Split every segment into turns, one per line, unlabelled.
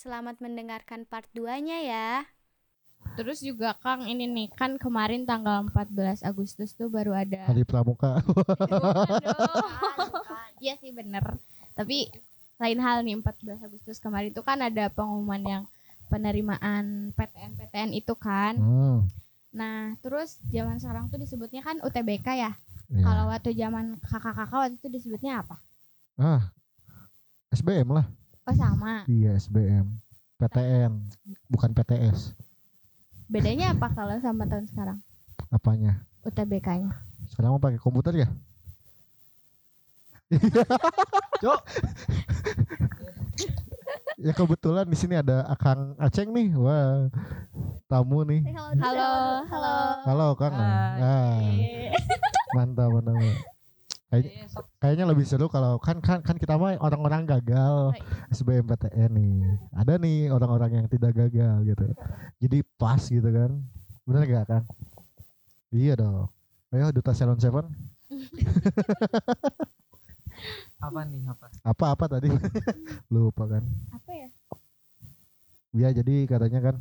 Selamat mendengarkan part 2-nya ya.
Terus juga Kang ini nih kan kemarin tanggal 14 Agustus tuh baru ada
Hari Pramuka.
Iya sih bener. Tapi lain hal nih 14 Agustus kemarin tuh kan ada pengumuman yang penerimaan PTN PTN itu kan.
Hmm.
Nah terus zaman sekarang tuh disebutnya kan UTBK ya.
iya.
Kalau waktu zaman kakak-kakak waktu itu disebutnya apa?
Ah, SBM lah.
Oh sama.
Iya SBM. PTN, bukan PTS.
Bedanya apa kalau sama tahun sekarang?
Apanya?
UTBK-nya.
Sekarang mau pakai komputer ya? Cok. ya kebetulan di sini ada Akang Aceng nih. Wah. Tamu nih.
Halo, halo.
Halo Kang. Ah, mantap mantap. Kayak- kayaknya lebih seru kalau kan kan kan kita mah orang-orang gagal SBMPTN nih. Ada nih orang-orang yang tidak gagal gitu. Jadi pas gitu kan. Bener gak kan? Iya dong. Ayo Duta Salon Seven.
apa nih apa
Apa-apa tadi? Lupa kan.
Apa ya?
Ya jadi katanya kan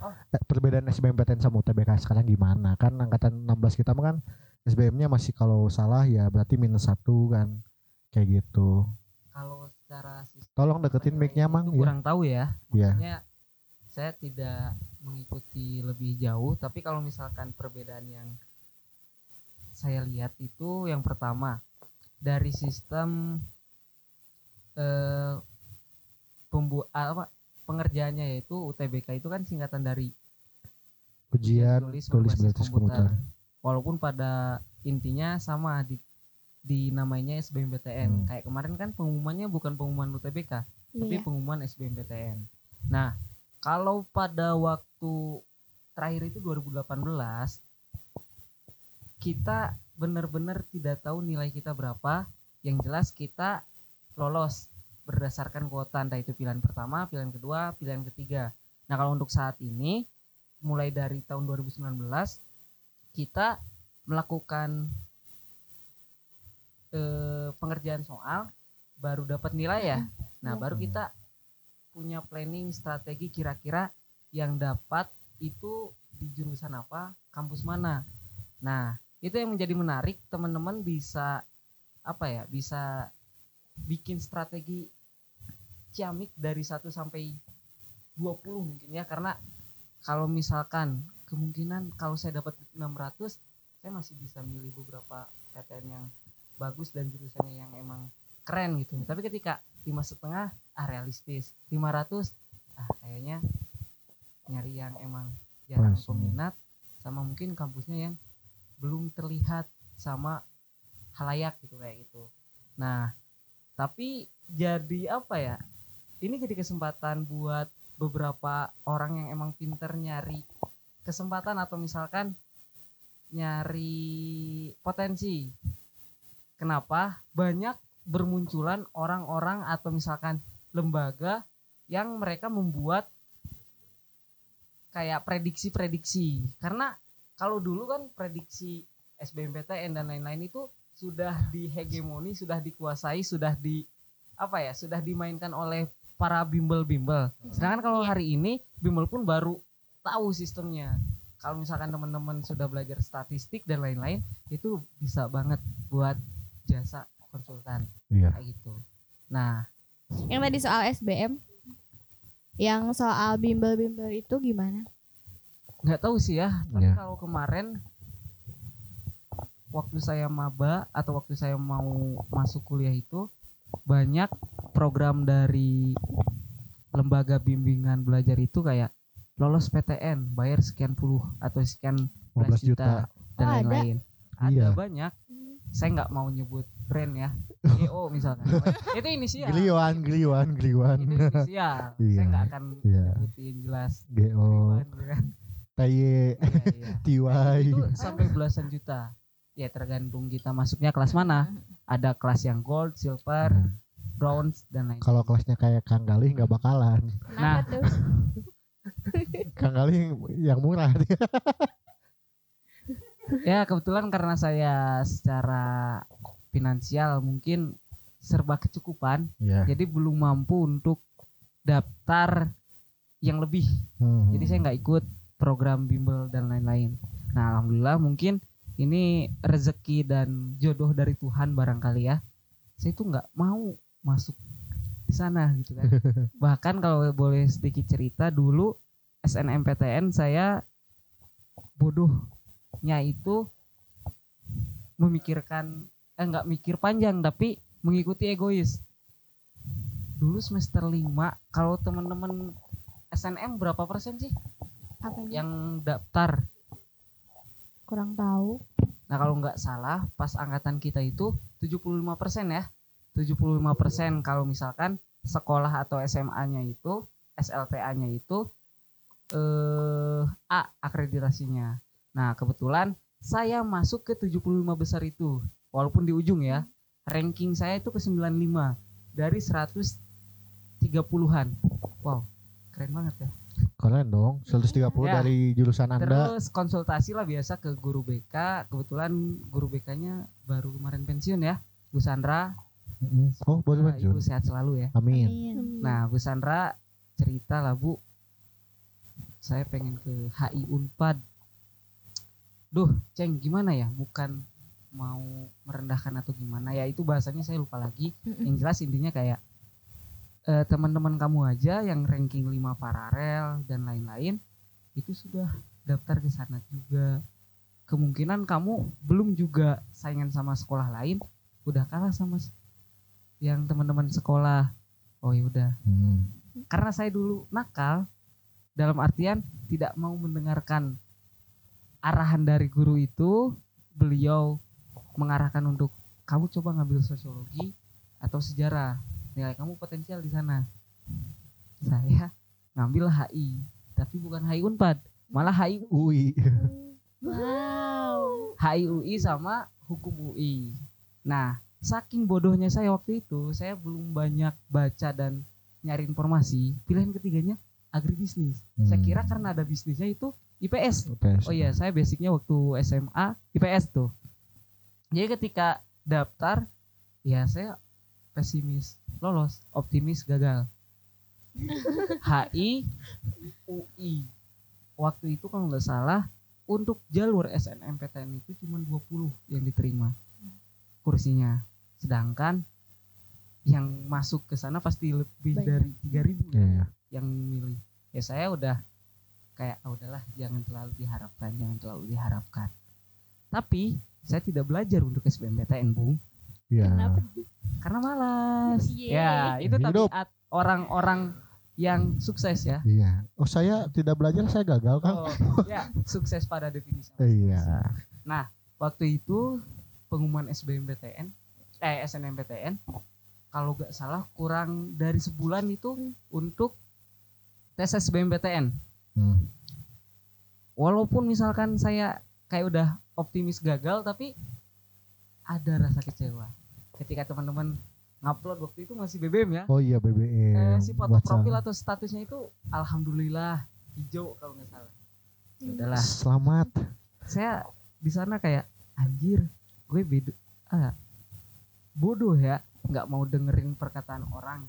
Oh.
eh, perbedaan SBMPTN sama UTBK sekarang gimana? Kan angkatan 16 kita mah kan SBM-nya masih kalau salah ya berarti minus satu kan. Kayak gitu.
kalau secara sistem
Tolong deketin mic-nya Mang. Ya.
kurang tahu ya
Iya.
maksudnya saya tidak mengikuti lebih jauh tapi kalau misalkan perbedaan yang saya lihat itu yang pertama dari sistem eh pembu apa pengerjaannya yaitu UTBK itu kan singkatan dari
Ujian
tulis
tulis
berbasis komputer.
komputer.
Walaupun pada intinya sama di di namanya SBMPTN
Hmm.
kayak kemarin kan pengumumannya bukan pengumuman UTBK tapi
Iya.
pengumuman SBMPTN. Nah, kalau pada waktu terakhir itu 2018 kita benar-benar tidak tahu nilai kita berapa. Yang jelas kita lolos berdasarkan kuota entah itu pilihan pertama, pilihan kedua, pilihan ketiga. Nah, kalau untuk saat ini mulai dari tahun 2019 kita melakukan eh, pengerjaan soal baru dapat nilai ya. Nah, baru kita punya planning strategi kira-kira yang dapat itu di jurusan apa, kampus mana. Nah, itu yang menjadi menarik, teman-teman bisa apa ya? Bisa bikin strategi ciamik dari 1 sampai 20 mungkin ya karena kalau misalkan kemungkinan kalau saya dapat 600 saya masih bisa milih beberapa PTN yang bagus dan jurusannya yang emang keren gitu. Tapi ketika lima setengah ah realistis. 500 ah kayaknya nyari yang emang jarang
Pas,
peminat sama mungkin kampusnya yang belum terlihat sama halayak gitu kayak gitu. Nah tapi jadi apa ya? Ini jadi kesempatan buat beberapa orang yang emang pinter nyari kesempatan atau misalkan nyari potensi. Kenapa? Banyak bermunculan orang-orang atau misalkan lembaga yang mereka membuat kayak prediksi-prediksi. Karena kalau dulu kan prediksi SBMPTN dan lain-lain itu sudah dihegemoni, sudah dikuasai, sudah di apa ya, sudah dimainkan oleh para bimbel-bimbel. Sedangkan kalau hari ini bimbel pun baru tahu sistemnya. Kalau misalkan teman-teman sudah belajar statistik dan lain-lain, itu bisa banget buat jasa konsultan
Iya.
kayak gitu. Nah,
Yang tadi soal SBM, yang soal bimbel-bimbel itu gimana?
nggak tahu sih ya. Tapi
Iya.
kalau kemarin waktu saya maba atau waktu saya mau masuk kuliah itu banyak program dari lembaga bimbingan belajar itu kayak lolos PTN bayar sekian puluh atau sekian
15 juta.
dan
Oh, ada?
lain-lain. Ada
Iya.
banyak. Saya nggak mau nyebut brand ya. GO misalkan. itu inisial.
Giliwan, giliwan, giliwan.
Itu inisial.
Iya.
Saya nggak akan
Iya.
nyebutin jelas.
GO. TY,
Iya, iya.
TY.
itu sampai belasan juta ya tergantung kita masuknya kelas mana ada kelas yang gold silver
Nah,
bronze dan lain
Kalau kelasnya kayak Kang Galih nggak bakalan.
Nah.
Kang Galih yang murah.
ya kebetulan karena saya secara finansial mungkin serba kecukupan
Iya.
jadi belum mampu untuk daftar yang lebih
Hmm.
jadi saya nggak ikut program bimbel dan lain-lain nah alhamdulillah mungkin ini rezeki dan jodoh dari Tuhan barangkali ya saya itu nggak mau masuk di sana gitu kan bahkan kalau boleh sedikit cerita dulu SNMPTN saya bodohnya itu memikirkan eh nggak mikir panjang tapi mengikuti egois. Dulu semester 5 kalau teman-teman SNM berapa persen sih
Apa
yang daftar?
Kurang tahu.
Nah kalau nggak salah pas angkatan kita itu 75% ya. 75% kalau misalkan sekolah atau SMA-nya itu SLTA-nya itu eh A akreditasinya. Nah kebetulan saya masuk ke 75 besar itu walaupun di ujung ya ranking saya itu ke 95 dari 130-an. Wow keren banget ya.
Keren dong, 130
Ya.
dari jurusan Anda.
Terus konsultasi lah biasa ke guru BK. Kebetulan guru BK-nya baru kemarin pensiun ya, Bu Sandra.
Oh, boleh
Nah, Ibu
lanjut.
sehat selalu ya.
Amin.
Nah, Bu Sandra cerita lah Bu, saya pengen ke HI Unpad. Duh, Ceng gimana ya? Bukan mau merendahkan atau gimana ya itu bahasanya saya lupa lagi. Yang jelas intinya kayak eh, teman-teman kamu aja yang ranking 5 paralel dan lain-lain itu sudah daftar ke sana juga. Kemungkinan kamu belum juga saingan sama sekolah lain, udah kalah sama yang teman-teman sekolah. Oh ya udah,
Hmm.
karena saya dulu nakal dalam artian tidak mau mendengarkan arahan dari guru itu beliau mengarahkan untuk kamu coba ngambil sosiologi atau sejarah nilai kamu potensial di sana saya ngambil HI tapi bukan HI Unpad malah HI
UI.
Wow.
HI UI sama hukum UI. Nah, saking bodohnya saya waktu itu, saya belum banyak baca dan nyari informasi. Pilihan ketiganya agribisnis. Saya
Hmm.
kira karena ada bisnisnya itu IPS.
UPS.
Oh iya, saya basicnya waktu SMA IPS tuh. Jadi ketika daftar, ya saya pesimis lolos, optimis gagal. HI UI. Waktu itu kalau nggak salah untuk jalur SNMPTN itu cuma 20 yang diterima kursinya. Sedangkan yang masuk ke sana pasti lebih
Banyak.
dari 3000
Iya, iya.
Yang milih. Ya saya udah kayak "Ah, udahlah jangan terlalu diharapkan, jangan terlalu diharapkan. Tapi saya tidak belajar untuk SBMPTN, Bung,
Iya.
karena malas.
Yeay.
Ya, itu
Hidup.
tabiat orang-orang yang sukses ya.
Iya. Oh, saya tidak belajar, saya gagal, Kang.
Oh, ya, sukses pada definisi.
Iya.
Waktu itu pengumuman SBMPTN, eh SNMPTN, kalau gak salah kurang dari sebulan itu untuk tes SBMPTN.
Hmm.
Walaupun misalkan saya kayak udah optimis gagal, tapi ada rasa kecewa. Ketika teman-teman ngupload waktu itu masih BBM ya,
Oh iya BBM.
eh, si foto
WhatsApp.
profil atau statusnya itu alhamdulillah hijau kalau nggak salah. Ya udahlah.
Selamat.
saya di sana kayak anjir gue beda ah, bodoh ya nggak mau dengerin perkataan orang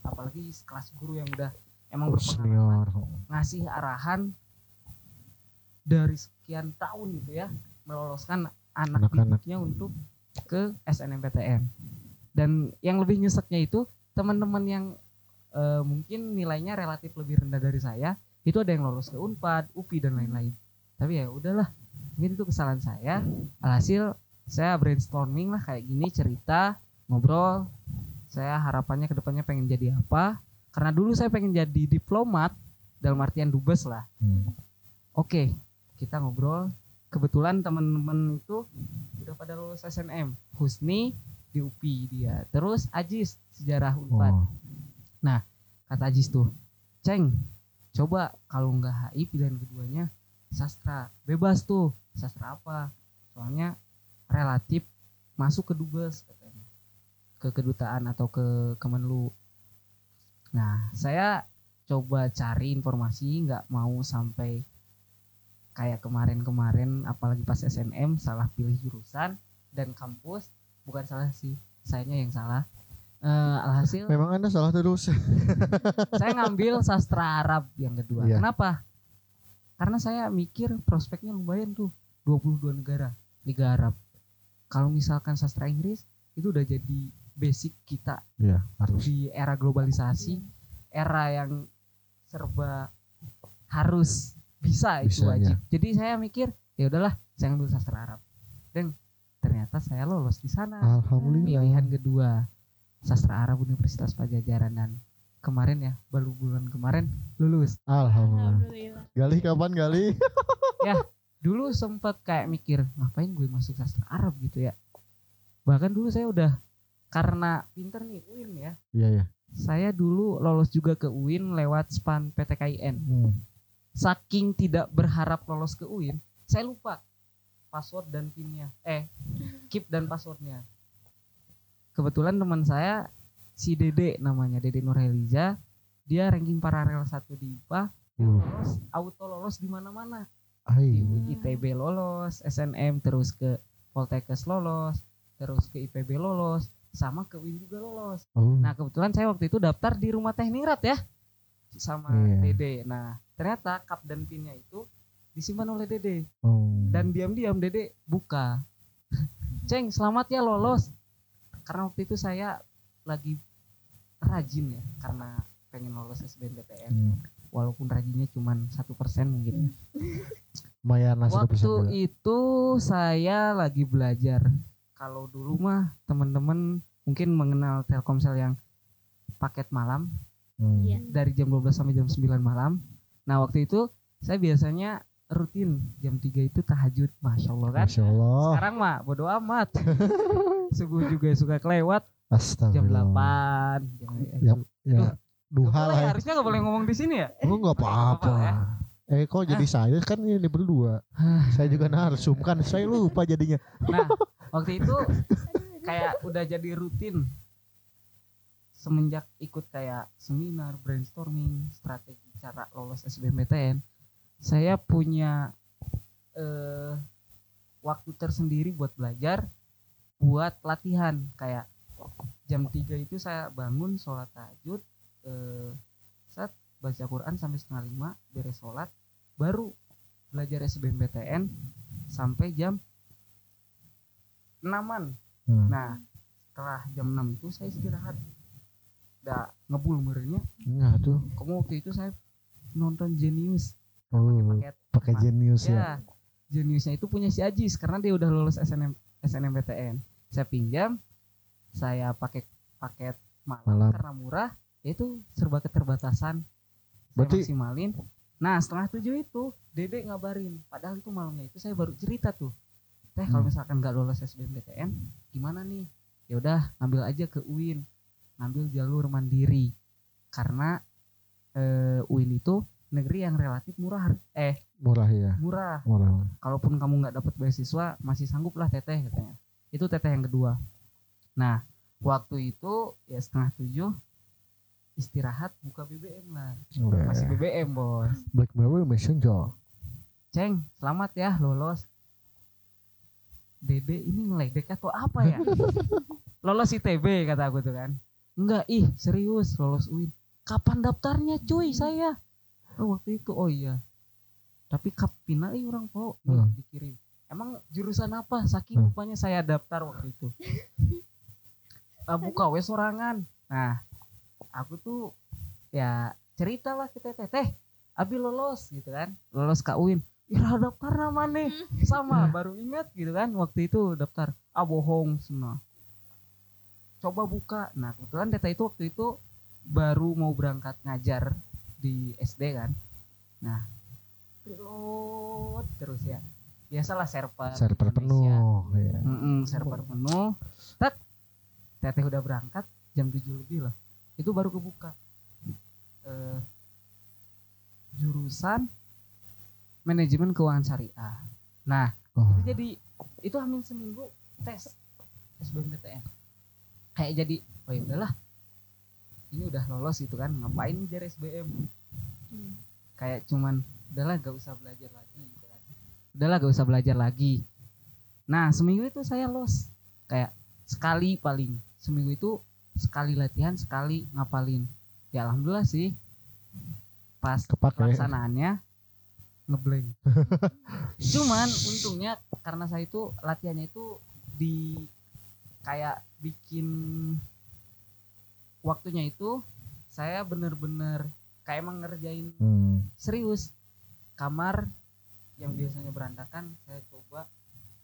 apalagi kelas guru yang udah emang berpengalaman
Senior.
ngasih arahan dari sekian tahun gitu ya meloloskan anak
Anak-anak.
didiknya untuk ke SNMPTN dan yang lebih nyeseknya itu teman-teman yang eh, mungkin nilainya relatif lebih rendah dari saya itu ada yang lolos ke Unpad, UPI dan lain-lain. Tapi ya udahlah mungkin itu kesalahan saya. Alhasil saya brainstorming lah kayak gini cerita ngobrol. Saya harapannya ke depannya pengen jadi apa karena dulu saya pengen jadi diplomat dalam artian dubes lah.
Hmm.
oke kita ngobrol. Kebetulan teman-teman itu udah pada lulus SNM Husni di UPI dia. Terus Ajis sejarah Unpad.
Oh.
kata Ajis tuh Ceng coba kalau nggak HI pilihan keduanya sastra. Bebas tuh sastra apa? Soalnya relatif masuk ke dubes katanya. Ke kedutaan atau ke Kemenlu nah saya coba cari informasi nggak mau sampai kayak kemarin-kemarin apalagi pas SNM salah pilih jurusan dan kampus bukan salah sih sayanya yang salah Eh, alhasil
Memang anda salah terus.
saya ngambil sastra Arab yang kedua.
Iya.
Kenapa? Karena saya mikir prospeknya lumayan tuh 22 negara Liga Arab. Kalau misalkan sastra Inggris itu udah jadi basic kita
Iya harus.
di era globalisasi, era yang serba harus bisa itu
Bisa,
wajib. Jadi saya mikir ya udahlah saya ambil sastra Arab. Dan ternyata saya lolos di sana.
Alhamdulillah.
Pilihan kedua sastra Arab Universitas Pajajaran dan kemarin ya baru bulan kemarin lulus.
Alhamdulillah.
Alhamdulillah.
Gali kapan Gali?
Dulu sempet kayak mikir ngapain gue masuk sastra Arab gitu ya. Bahkan dulu saya udah karena pinter nih UIN ya.
Iya ya.
Saya dulu lolos juga ke UIN lewat span PTKIN.
Hmm.
Saking tidak berharap lolos ke UIN, saya lupa password dan pinnya. Eh, keep dan passwordnya. Kebetulan teman saya si Dede namanya Dede Nurheliza, dia ranking paralel satu di IPA, dia
Uh.
lolos auto lolos di mana-mana. Di ITB lolos, SNM terus ke Poltekkes lolos, terus ke IPB lolos, sama ke UIN juga lolos.
Oh.
Nah kebetulan saya waktu itu daftar di rumah tekningrat ya sama
Iya.
Dede. Nah ternyata cup dan pinnya itu disimpan oleh Dede
oh.
dan diam-diam Dede buka. Ceng selamat ya lolos. Karena waktu itu saya lagi rajin ya karena pengen lolos SBMPTN
Hmm.
walaupun rajinnya cuma satu persen mungkin.
Lumayan lah
Waktu itu saya lagi belajar. Kalau dulu mah teman-teman mungkin mengenal Telkomsel yang paket malam
Hmm.
Iya.
dari jam 12 sampai jam 9 malam. Nah, waktu itu saya biasanya rutin jam 3 itu tahajud. Masya Allah kan.
Masya Allah.
Sekarang mah bodo amat. Subuh juga suka kelewat jam
Astagfirullah.
8. Jam.
Ya.
Duh.
Duha
Nggak boleh,
lah. ya.
harusnya gak boleh ngomong di sini ya.
Oh nggak apa-apa.
Apa-apa ya?
Eh kok jadi saya kan ini berdua. saya juga narsum kan. Saya lupa jadinya.
Nah, waktu itu kayak udah jadi rutin. Semenjak ikut kayak seminar brainstorming strategi cara lolos SBMPTN saya punya eh, waktu tersendiri buat belajar buat latihan. Kayak jam 3 itu saya bangun sholat tahajud eh, saat baca Quran sampai setengah lima beres sholat baru belajar SBMPTN sampai jam enaman
Hmm.
Nah, setelah jam 6 itu saya istirahat. Udah ngebul merenya.
Enggak tuh.
Kamu waktu itu saya nonton Genius.
Oh, pakai jenius ya.
ya. Geniusnya itu punya si Ajis karena dia udah lulus SNM SNMPTN. Saya pinjam, saya pakai paket malam,
Malam.
karena murah, itu serba keterbatasan. Saya
Berarti-
maksimalin. Nah, setengah tujuh itu Dede ngabarin. Padahal itu malamnya itu saya baru cerita tuh. Teh kalau
Hmm.
misalkan nggak lolos SBMPTN, gimana nih? Ya udah, ngambil aja ke UIN. Ngambil jalur mandiri. Karena eh, UIN itu negeri yang relatif murah. Eh,
Murah ya.
murah.
Murah.
Kalaupun kamu nggak dapat beasiswa, masih sanggup lah teteh katanya. Itu teteh yang kedua. Nah, waktu itu ya setengah tujuh istirahat buka BBM lah. Masih BBM bos.
BlackBerry Messenger.
Ceng, selamat ya lolos. Dede ini ngeledek atau apa ya? lolos ITB kata aku tuh kan. Enggak, ih serius lolos UIN. Kapan daftarnya cuy saya? Oh waktu itu, oh iya. Tapi kapina ih orang kok nih,
Hmm.
dikirim. Emang jurusan apa? Saking
Hmm.
rupanya saya daftar waktu itu. Ah, buka wes sorangan. Nah, aku tuh ya cerita lah kita teteh. Abi lolos gitu kan. Lolos ke UIN. Ira daftar nama nih. Sama, baru ingat gitu kan waktu itu daftar. Ah bohong semua. Coba buka. Nah, kebetulan Teta itu waktu itu baru mau berangkat ngajar di SD kan. Nah, reload terus ya. Biasalah server.
Server
Indonesia.
penuh. Ya.
Mm-mm, server penuh. Tak, teteh udah berangkat jam 7 lebih lah. Itu baru kebuka. Eh, jurusan manajemen keuangan syariah. Nah,
Oh.
itu jadi itu hamin seminggu tes SBMPTN. Kayak jadi, oh ya udahlah. Ini udah lolos gitu kan, ngapain ngejar SBM? Kayak cuman udahlah gak usah belajar lagi gitu kan. Udahlah gak usah belajar lagi. Nah seminggu itu saya los kayak sekali paling seminggu itu sekali latihan sekali ngapalin ya alhamdulillah sih pas
Kepake.
pelaksanaannya ngeblank. Cuman untungnya karena saya itu latihannya itu di kayak bikin waktunya itu saya bener-bener kayak emang ngerjain
Hmm.
serius. Kamar yang biasanya berantakan saya coba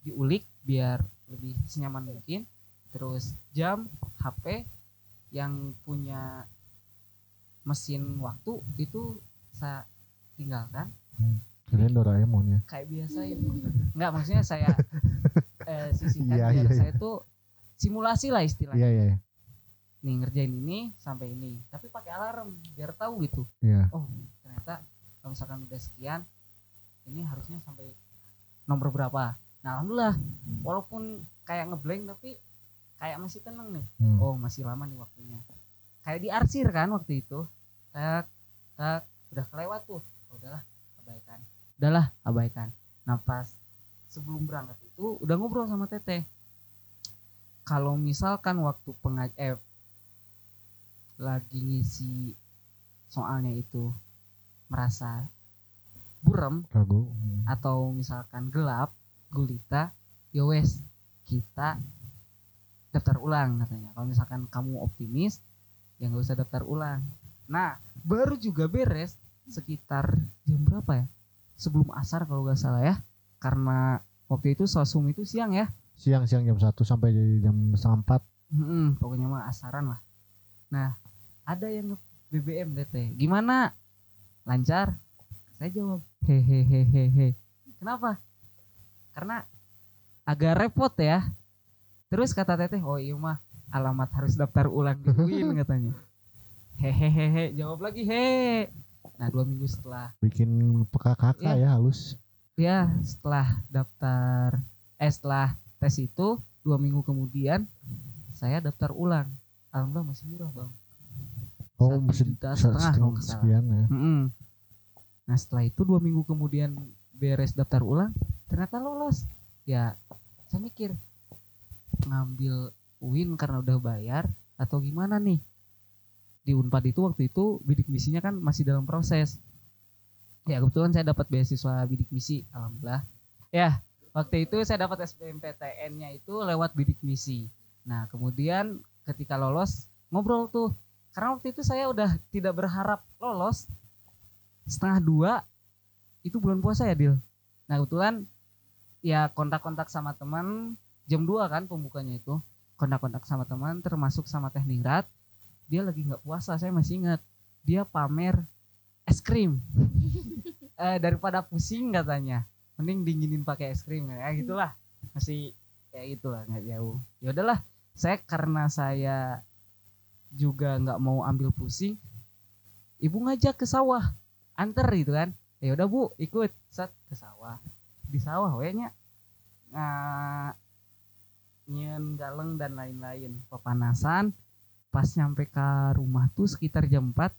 diulik biar lebih senyaman mungkin. Terus jam HP yang punya mesin waktu itu saya tinggalkan
Kirain Doraemon ya.
kayak biasa itu nggak maksudnya saya eh, sisihkan
Iya,
biar
iya,
saya tuh simulasi lah istilahnya.
Iya iya
nih ngerjain ini sampai ini. Tapi pakai alarm biar tahu gitu.
Iya.
oh ternyata kalau misalkan udah sekian ini harusnya sampai nomor berapa? Nah alhamdulillah. Walaupun kayak ngeblank tapi kayak masih tenang nih.
Hmm.
oh masih lama nih waktunya. Kayak diarsir kan waktu itu. Tak tak udah kelewat tuh. Oh, udahlah abaikan udahlah abaikan. Nah pas sebelum berangkat itu udah ngobrol sama teteh. Kalau misalkan waktu pengaj eh, lagi ngisi soalnya itu merasa
Ragu. Hmm.
atau misalkan gelap gulita ya wes kita daftar ulang katanya. Kalau misalkan kamu optimis ya nggak usah daftar ulang. Nah baru juga beres sekitar jam berapa ya sebelum asar kalau nggak salah ya. Karena waktu itu sosum itu siang ya.
Siang siang jam 1 sampai jam setengah 4
Mm-mm, pokoknya mah asaran lah. Nah ada yang nge- BBM DT gimana? Lancar? Saya jawab hehehehehe kenapa? Karena agak repot ya. Terus kata teteh oh iya mah alamat harus daftar ulang di UIN katanya. Hehehehe. Jawab lagi he nah dua minggu setelah
bikin peka kakak
Iya.
ya halus.
ya setelah daftar eh setelah tes itu dua minggu kemudian saya daftar ulang alhamdulillah masih murah bang
Oh masih
juta
se-
setengah kalau
sekian ya.
Mm-mm. Nah setelah itu dua minggu kemudian beres daftar ulang, ternyata lolos. Ya saya mikir ngambil UIN karena udah bayar atau gimana nih? Di Unpad itu waktu itu bidik misinya kan masih dalam proses. Ya kebetulan saya dapat beasiswa bidik misi, alhamdulillah. Ya waktu itu saya dapat SBMPTN-nya itu lewat bidik misi. Nah kemudian ketika lolos ngobrol tuh karena waktu itu saya udah tidak berharap lolos setengah dua itu bulan puasa ya Dil nah kebetulan ya kontak-kontak sama teman jam 2 kan pembukanya itu kontak-kontak sama teman termasuk sama Teh Ningrat dia lagi nggak puasa saya masih ingat. Dia pamer es krim. Eh, daripada pusing katanya. Mending dinginin pakai es krim. Ya gitulah. Masih ya gitulah nggak jauh. Ya udahlah saya karena saya juga nggak mau ambil pusing ibu ngajak ke sawah. Anter gitu kan. Ya udah bu ikut. Set ke sawah. Di sawah we nya Nga- nyen galeng dan lain-lain. Pepanasan pas nyampe ke rumah tuh sekitar jam 4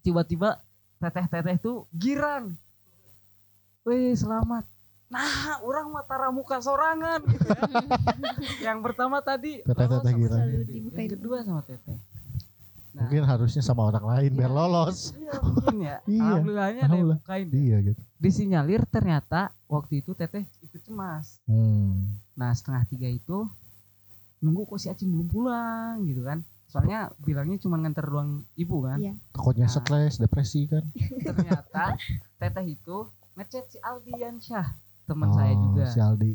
tiba-tiba teteh-teteh tuh girang weh selamat nah orang mata muka sorangan gitu ya. yang pertama tadi
Teteh-teteh
lolos sama
girang.
yang kedua sama teteh Nah,
Mungkin harusnya sama orang lain biar
Iya.
lolos.
Iya mungkin ya.
Iya,
Alhamdulillahnya ada yang bukain.
Iya gitu.
Disinyalir ternyata waktu itu teteh ikut cemas.
Hmm.
Nah setengah tiga itu nunggu kok si Acing belum pulang gitu kan. Soalnya bilangnya cuma nganter doang ibu kan.
Iya.
Takutnya
Nah.
stres, depresi kan.
Ternyata teteh itu ngechat si Aldi Yansyah teman saya
Oh,
juga
Si Aldi.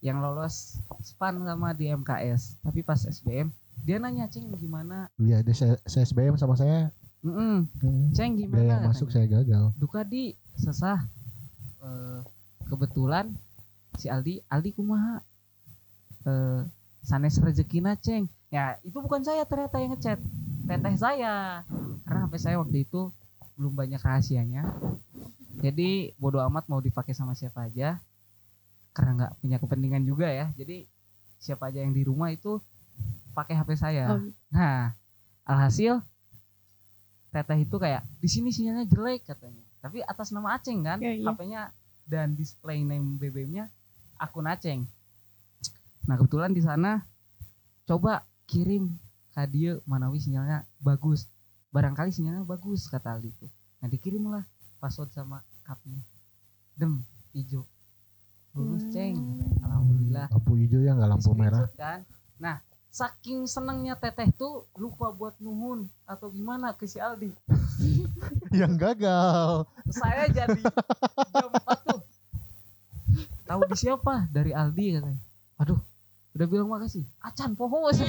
yang lolos span sama di MKS. Tapi pas SBM dia nanya Cing gimana?
Iya, dia se- SBM sama saya.
Mm
Hmm.
Ceng
Dia
gimana?
yang masuk saya gagal.
duka di sesah Eh, kebetulan si Aldi Aldi kumaha eh sanes rezekina ceng ya itu bukan saya ternyata yang ngechat. Teteh saya. Karena HP saya waktu itu belum banyak rahasianya. Jadi bodo amat mau dipakai sama siapa aja. Karena nggak punya kepentingan juga ya. Jadi siapa aja yang di rumah itu pakai HP saya.
Oh.
nah alhasil teteh itu kayak di sini sinyalnya jelek katanya. Tapi atas nama Aceng kan?
Iya, iya.
HP-nya dan display name BBM-nya akun Aceng. Nah kebetulan di sana coba kirim kak dia manawi sinyalnya bagus. Barangkali sinyalnya bagus kata Aldi itu. Nah dikirimlah password sama cupnya dem hijau. Lulus ceng. Alhamdulillah.
Lampu hijau ya nggak lampu merah.
kan? Nah saking senengnya teteh tuh lupa buat nuhun atau gimana ke si Aldi.
Yang gagal.
Saya jadi jam 4 tuh. Tahu di siapa? Dari Aldi katanya. Aduh udah bilang makasih. Acan poho sih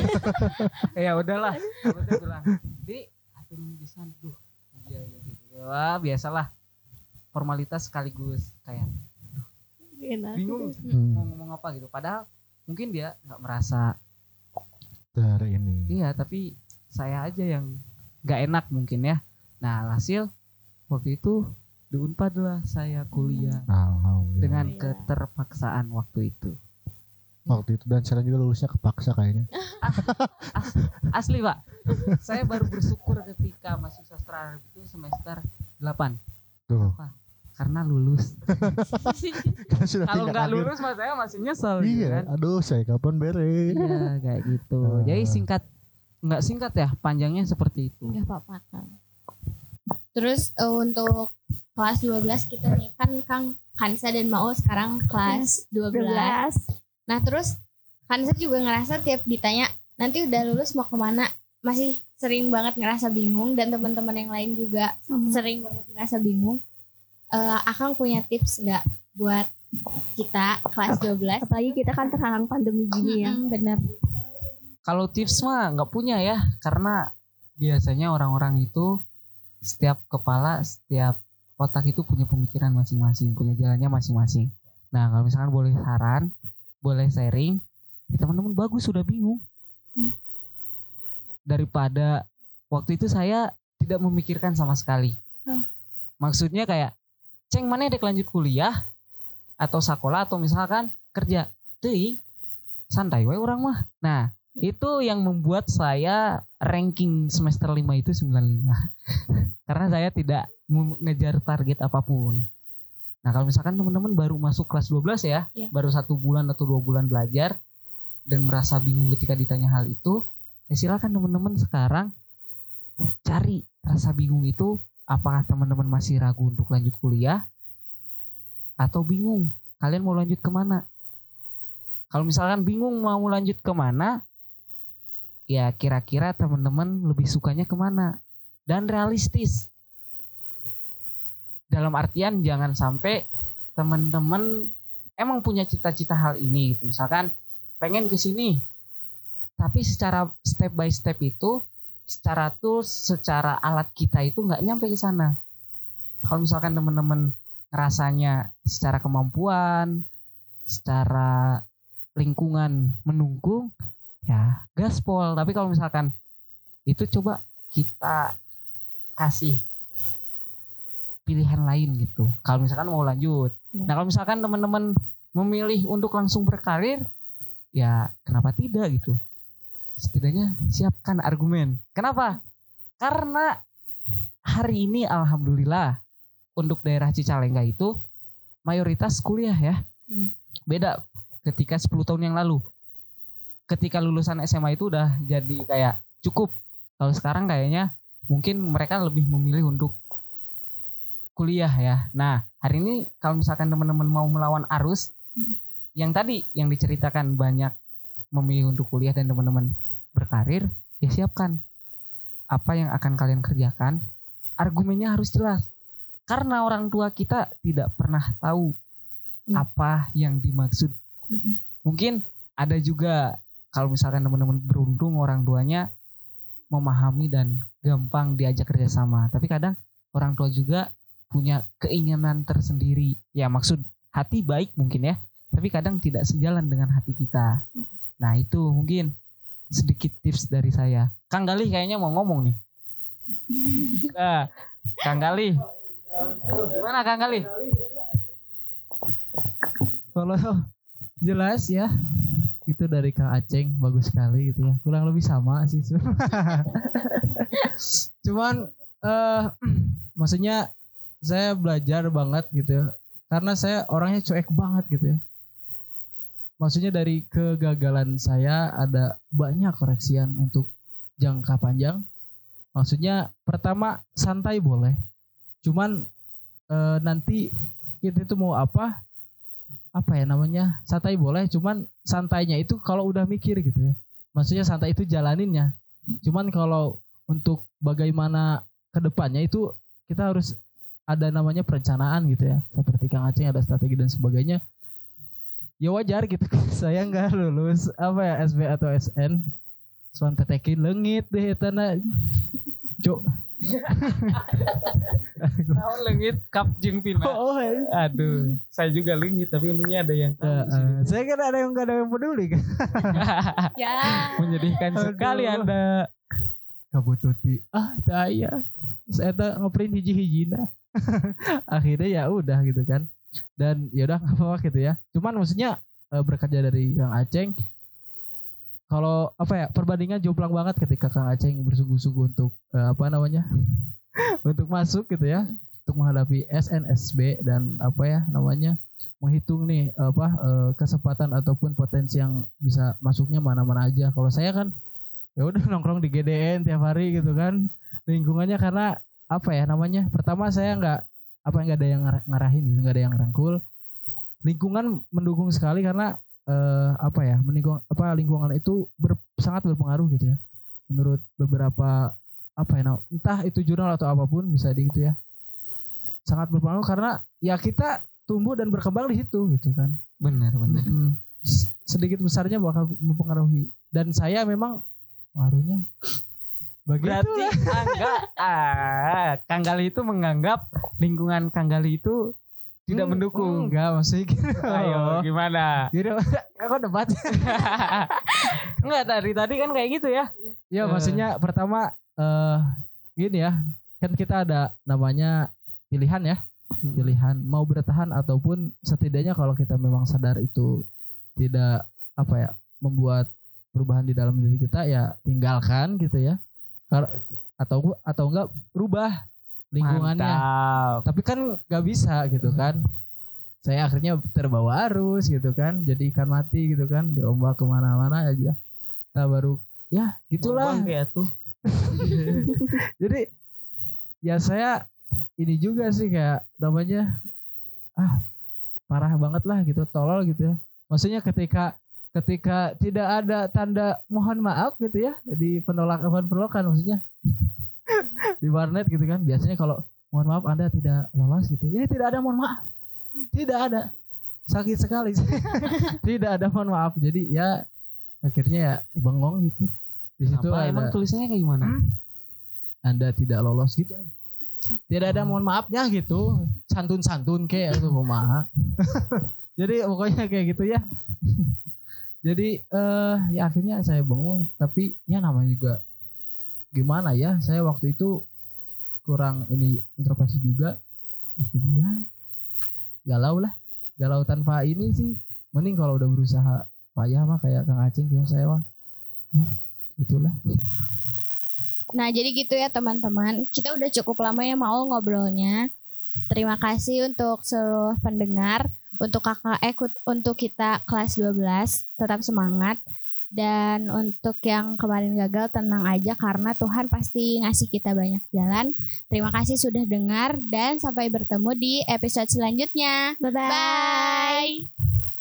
ya udahlah. Udah bilang. Di atur bisa duh. Iya iya gitu. Wah biasalah. Formalitas sekaligus kayak bingung.
Hmm,
mau ngomong apa gitu. Padahal mungkin dia nggak merasa
dari ini.
Iya tapi saya aja yang nggak enak mungkin ya. Nah hasil waktu itu di Unpad lah saya kuliah.
Alhamdulillah.
Dengan keterpaksaan waktu itu
waktu itu dan sekarang juga lulusnya kepaksa kayaknya.
Asli pak. Saya baru bersyukur ketika masuk sastra Arab itu semester 8
tuh.
Karena lulus.
Kan
kalau nggak lulus mas saya masih nyesel gitu
iya
kan.
aduh saya kapan beres?
Iya kayak gitu.
Ah.
jadi singkat nggak singkat ya panjangnya seperti itu.
Gak apa-apa Kang. Terus eh, untuk kelas 12 kita nih kan Kang Kansa dan Mao sekarang kelas 12.
12.
Nah terus Kansa juga ngerasa tiap ditanya nanti udah lulus mau ke mana masih sering banget ngerasa bingung dan teman-teman yang lain juga sering banget ngerasa bingung. Eh Akang punya tips nggak buat kita kelas 12?
Apalagi kita kan terhalang pandemi gini ya.
Mm-mm, bener.
kalau tips mah nggak punya ya karena biasanya orang-orang itu setiap kepala setiap otak itu punya pemikiran masing-masing punya jalannya masing-masing nah kalau misalkan boleh saran boleh sharing ya teman-teman bagus sudah bingung. Daripada waktu itu saya tidak memikirkan sama sekali.
Hmm.
maksudnya kayak ceng mana dek lanjut kuliah? Atau sekolah atau misalkan kerja. Teuing, santai wae orang mah. Nah itu yang membuat saya ranking semester 5 itu 95 karena saya tidak mengejar target apa pun nah kalau misalkan teman-teman baru masuk kelas 12 ya
Iya.
baru satu bulan atau dua bulan belajar dan merasa bingung ketika ditanya hal itu ya silakan teman-teman sekarang cari rasa bingung itu apakah teman-teman masih ragu untuk lanjut kuliah atau bingung kalian mau lanjut ke mana? Kalau misalkan bingung mau lanjut ke mana ya kira-kira teman-teman lebih sukanya ke mana? Dan realistis dalam artian jangan sampai teman-teman emang punya cita-cita hal ini gitu. Misalkan pengen ke sini tapi secara step by step itu secara tools secara alat kita itu nggak nyampe ke sana. Kalau misalkan teman-teman ngerasanya secara kemampuan secara lingkungan mendukung ya gaspol. Tapi kalau misalkan itu coba kita kasih pilihan lain gitu. Kalau misalkan mau lanjut.
Ya.
nah kalau misalkan teman-teman memilih untuk langsung berkarir ya kenapa tidak gitu? Setidaknya siapkan argumen. Kenapa? Karena hari ini alhamdulillah untuk daerah Cicalengka itu mayoritas kuliah ya.
Iya.
beda ketika 10 tahun yang lalu. Ketika lulusan SMA itu udah jadi kayak cukup. Kalau sekarang kayaknya mungkin mereka lebih memilih untuk kuliah ya nah hari ini kalau misalkan teman-teman mau melawan arus
Hmm.
yang tadi yang diceritakan banyak memilih untuk kuliah dan teman-teman berkarir ya siapkan apa yang akan kalian kerjakan argumennya harus jelas karena orang tua kita tidak pernah tahu
Hmm.
apa yang dimaksud
Mm-mm.
mungkin ada juga kalau misalkan teman-teman beruntung orang tuanya memahami dan gampang diajak kerjasama tapi kadang orang tua juga punya keinginan tersendiri. Ya maksud hati baik mungkin ya tapi kadang tidak sejalan dengan hati kita. Nah itu mungkin sedikit tips dari saya. Kang Galih kayaknya mau ngomong nih. Nah, Kang Galih. Gimana Kang Galih?
Kalau jelas ya itu dari Kang Aceng bagus sekali gitu ya. Kurang lebih sama sih. Cuman eh maksudnya saya belajar banget gitu ya. Karena saya orangnya cuek banget gitu ya. Maksudnya dari kegagalan saya ada banyak koreksian untuk jangka panjang. Maksudnya pertama santai boleh. Cuman eh, nanti kita itu mau apa apa ya namanya santai boleh. Cuman santainya itu kalau udah mikir gitu ya. Maksudnya santai itu jalaninnya. Cuman kalau untuk bagaimana ke depannya itu kita harus ada namanya perencanaan gitu ya. Seperti Kang Aceh ada strategi dan sebagainya. Ya wajar gitu. Saya nggak lulus apa ya SB atau SN Suan tetekin lengit deh tanah cok
Tahu lengit kap jeung pina.
oh, eh.
Aduh, saya juga lengit tapi untungnya ada yang tahu
Eh, eh, saya kan ada yang nggak ada yang peduli. Kan
Ya.
Menyedihkan
Aduh.
sekali Anda.
kabututi ah saya saya tak ngeprint hiji hijina akhirnya ya udah gitu kan. Dan ya udah apa-apa gitu ya. Cuman maksudnya eh, berkaca dari Kang Aceng kalau apa ya perbandingan jomplang banget ketika Kang Aceng bersungguh-sungguh untuk eh, apa namanya untuk masuk gitu ya. Untuk menghadapi SNSB dan apa ya namanya menghitung nih apa eh, kesempatan ataupun potensi yang bisa masuknya mana-mana aja. Kalau saya kan ya udah nongkrong di GDN tiap hari gitu kan. Lingkungannya karena apa ya namanya pertama saya nggak apa nggak ada yang ngar- ngarahin gitu nggak ada yang rangkul. Lingkungan mendukung sekali karena eh, apa ya mendukung apa lingkungan itu ber- sangat berpengaruh gitu ya. Menurut beberapa apa ya entah itu jurnal atau apa pun bisa di gitu ya. Sangat berpengaruh karena ya kita tumbuh dan berkembang di situ gitu kan.
Benar, benar.
S- sedikit besarnya bakal mempengaruhi. Dan saya memang pengaruhnya
Berarti Angga ah, Kang Gali itu menganggap lingkungan Kang Gali itu tidak
Hmm,
mendukung.
enggak maksudnya gitu
Ayo, gimana?
Jadi aku debat.
Enggak dari tadi kan kayak gitu ya.
ya
Eh.
maksudnya pertama eh gini ya, kan kita ada namanya pilihan ya. Pilihan mau bertahan ataupun setidaknya kalau kita memang sadar itu tidak apa ya, membuat perubahan di dalam diri kita ya tinggalkan gitu ya. Atau atau enggak rubah lingkungannya.
Mantap.
tapi kan nggak bisa gitu kan saya akhirnya terbawa arus gitu kan jadi ikan mati gitu kan diombak ke mana-mana aja nah baru ya gitulah
kayak tuh.
jadi ya saya ini juga sih kayak namanya ah parah banget lah gitu tolol gitu ya maksudnya ketika ketika tidak ada tanda mohon maaf gitu ya di penolakan penolakan maksudnya. Di warnet gitu kan biasanya kalau mohon maaf anda tidak lolos gitu. Ini tidak ada mohon maaf. Tidak ada. Sakit sekali. Tidak ada mohon maaf. Jadi ya akhirnya ya bengong gitu. Di situ
Apa
ada
emang tulisannya kayak gimana?
anda tidak lolos gitu. Tidak ada mohon maafnya gitu. Santun santun kayak itu kumaha jadi pokoknya kayak gitu ya jadi eh ya akhirnya saya bengong tapi ya namanya juga gimana ya saya waktu itu kurang ini introspeksi juga akhirnya ya galau lah galau tanpa ini sih mending kalau udah berusaha payah mah kayak Kang Acing cuma saya mah ya, itulah
Nah, jadi gitu ya teman-teman. Kita udah cukup lama ya mau ngobrolnya. Terima kasih untuk seluruh pendengar, untuk kakak eh untuk kita kelas 12, tetap semangat. Dan untuk yang kemarin gagal tenang aja karena Tuhan pasti ngasih kita banyak jalan. Terima kasih sudah dengar dan sampai bertemu di episode selanjutnya.
Bye-bye.
Bye.